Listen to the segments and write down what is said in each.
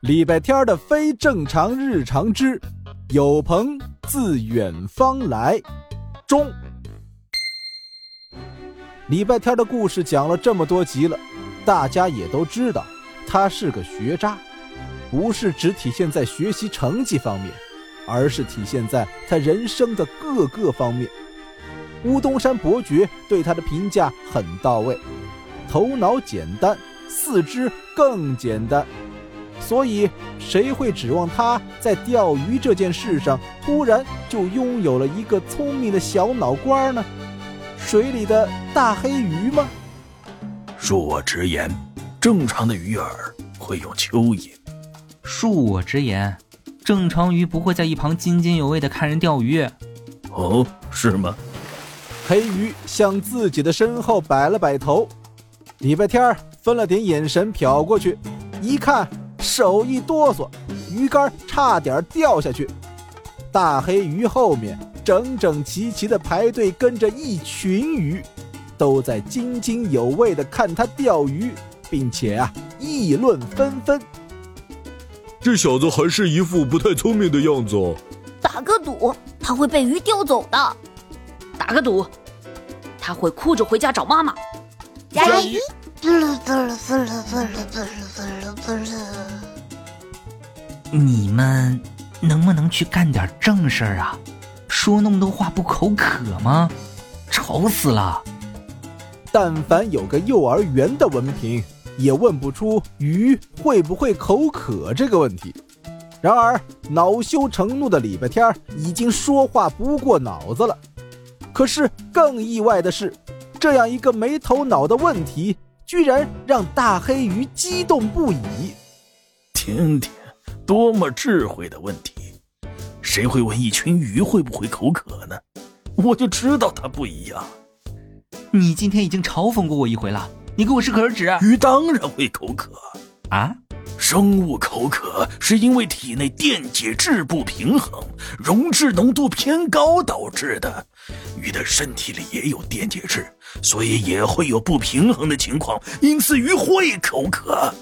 礼拜天的非正常日常之有朋自远方来中。礼拜天的故事讲了这么多集了，大家也都知道，他是个学渣，不是只体现在学习成绩方面，而是体现在他人生的各个方面。乌东山伯爵对他的评价很到位，头脑简单，四肢更简单。所以，谁会指望他在钓鱼这件事上突然就拥有了一个聪明的小脑瓜呢？水里的大黑鱼吗？恕我直言，正常的鱼饵会用蚯蚓。恕我直言，正常鱼不会在一旁津津有味的看人钓鱼。哦，是吗？黑鱼向自己的身后摆了摆头，礼拜天分了点眼神瞟过去，一看。手一哆嗦，鱼竿差点掉下去。大黑鱼后面整整齐齐的排队跟着一群鱼，都在津津有味的看他钓鱼，并且啊议论纷纷。这小子还是一副不太聪明的样子。打个赌，他会被鱼叼走的。打个赌，他会哭着回家找妈妈。加油！你们能不能去干点正事儿啊？说那么多话不口渴吗？愁死了！但凡有个幼儿园的文凭，也问不出鱼会不会口渴这个问题。然而恼羞成怒的礼拜天已经说话不过脑子了。可是更意外的是，这样一个没头脑的问题，居然让大黑鱼激动不已。听听。多么智慧的问题！谁会问一群鱼会不会口渴呢？我就知道它不一样。你今天已经嘲讽过我一回了，你给我适可而止。鱼当然会口渴啊！生物口渴是因为体内电解质不平衡，溶质浓度偏高导致的。鱼的身体里也有电解质，所以也会有不平衡的情况，因此鱼会口渴。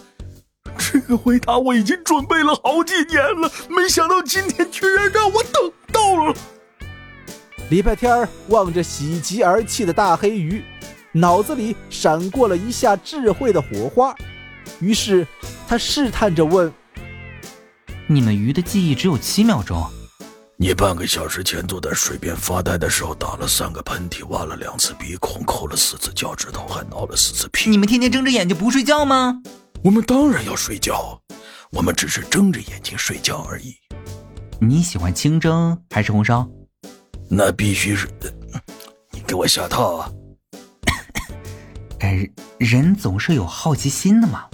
这个回答我已经准备了好几年了，没想到今天居然让我等到了。礼拜天望着喜极而泣的大黑鱼，脑子里闪过了一下智慧的火花，于是他试探着问：“你们鱼的记忆只有七秒钟？你半个小时前坐在水边发呆的时候，打了三个喷嚏，挖了两次鼻孔，抠了四次脚趾头，还挠了四次屁？你们天天睁着眼睛不睡觉吗？”我们当然要睡觉，我们只是睁着眼睛睡觉而已。你喜欢清蒸还是红烧？那必须是，你给我下套啊！哎，人总是有好奇心的嘛。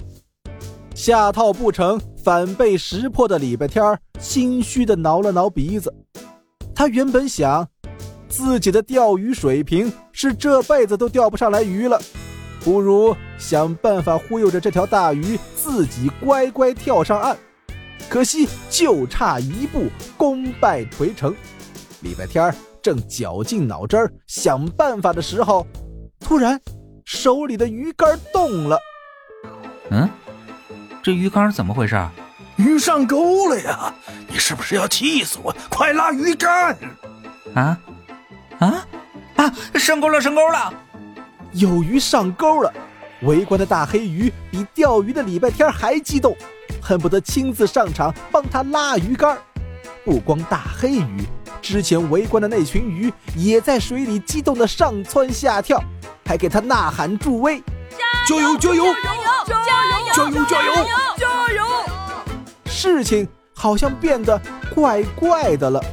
下套不成，反被识破的礼拜天心虚的挠了挠鼻子。他原本想，自己的钓鱼水平是这辈子都钓不上来鱼了。不如想办法忽悠着这条大鱼自己乖乖跳上岸，可惜就差一步功败垂成。礼拜天正绞尽脑汁想办法的时候，突然手里的鱼竿动了。嗯，这鱼竿怎么回事？鱼上钩了呀！你是不是要气死我？快拉鱼竿！啊啊啊！上钩了，上钩了！有鱼上钩了，围观的大黑鱼比钓鱼的礼拜天还激动，恨不得亲自上场帮他拉鱼竿。不光大黑鱼，之前围观的那群鱼也在水里激动的上蹿下跳，还给他呐喊助威：“加油！加油！加油！加油！加油！加油！加油！”事情好像变得怪怪的了。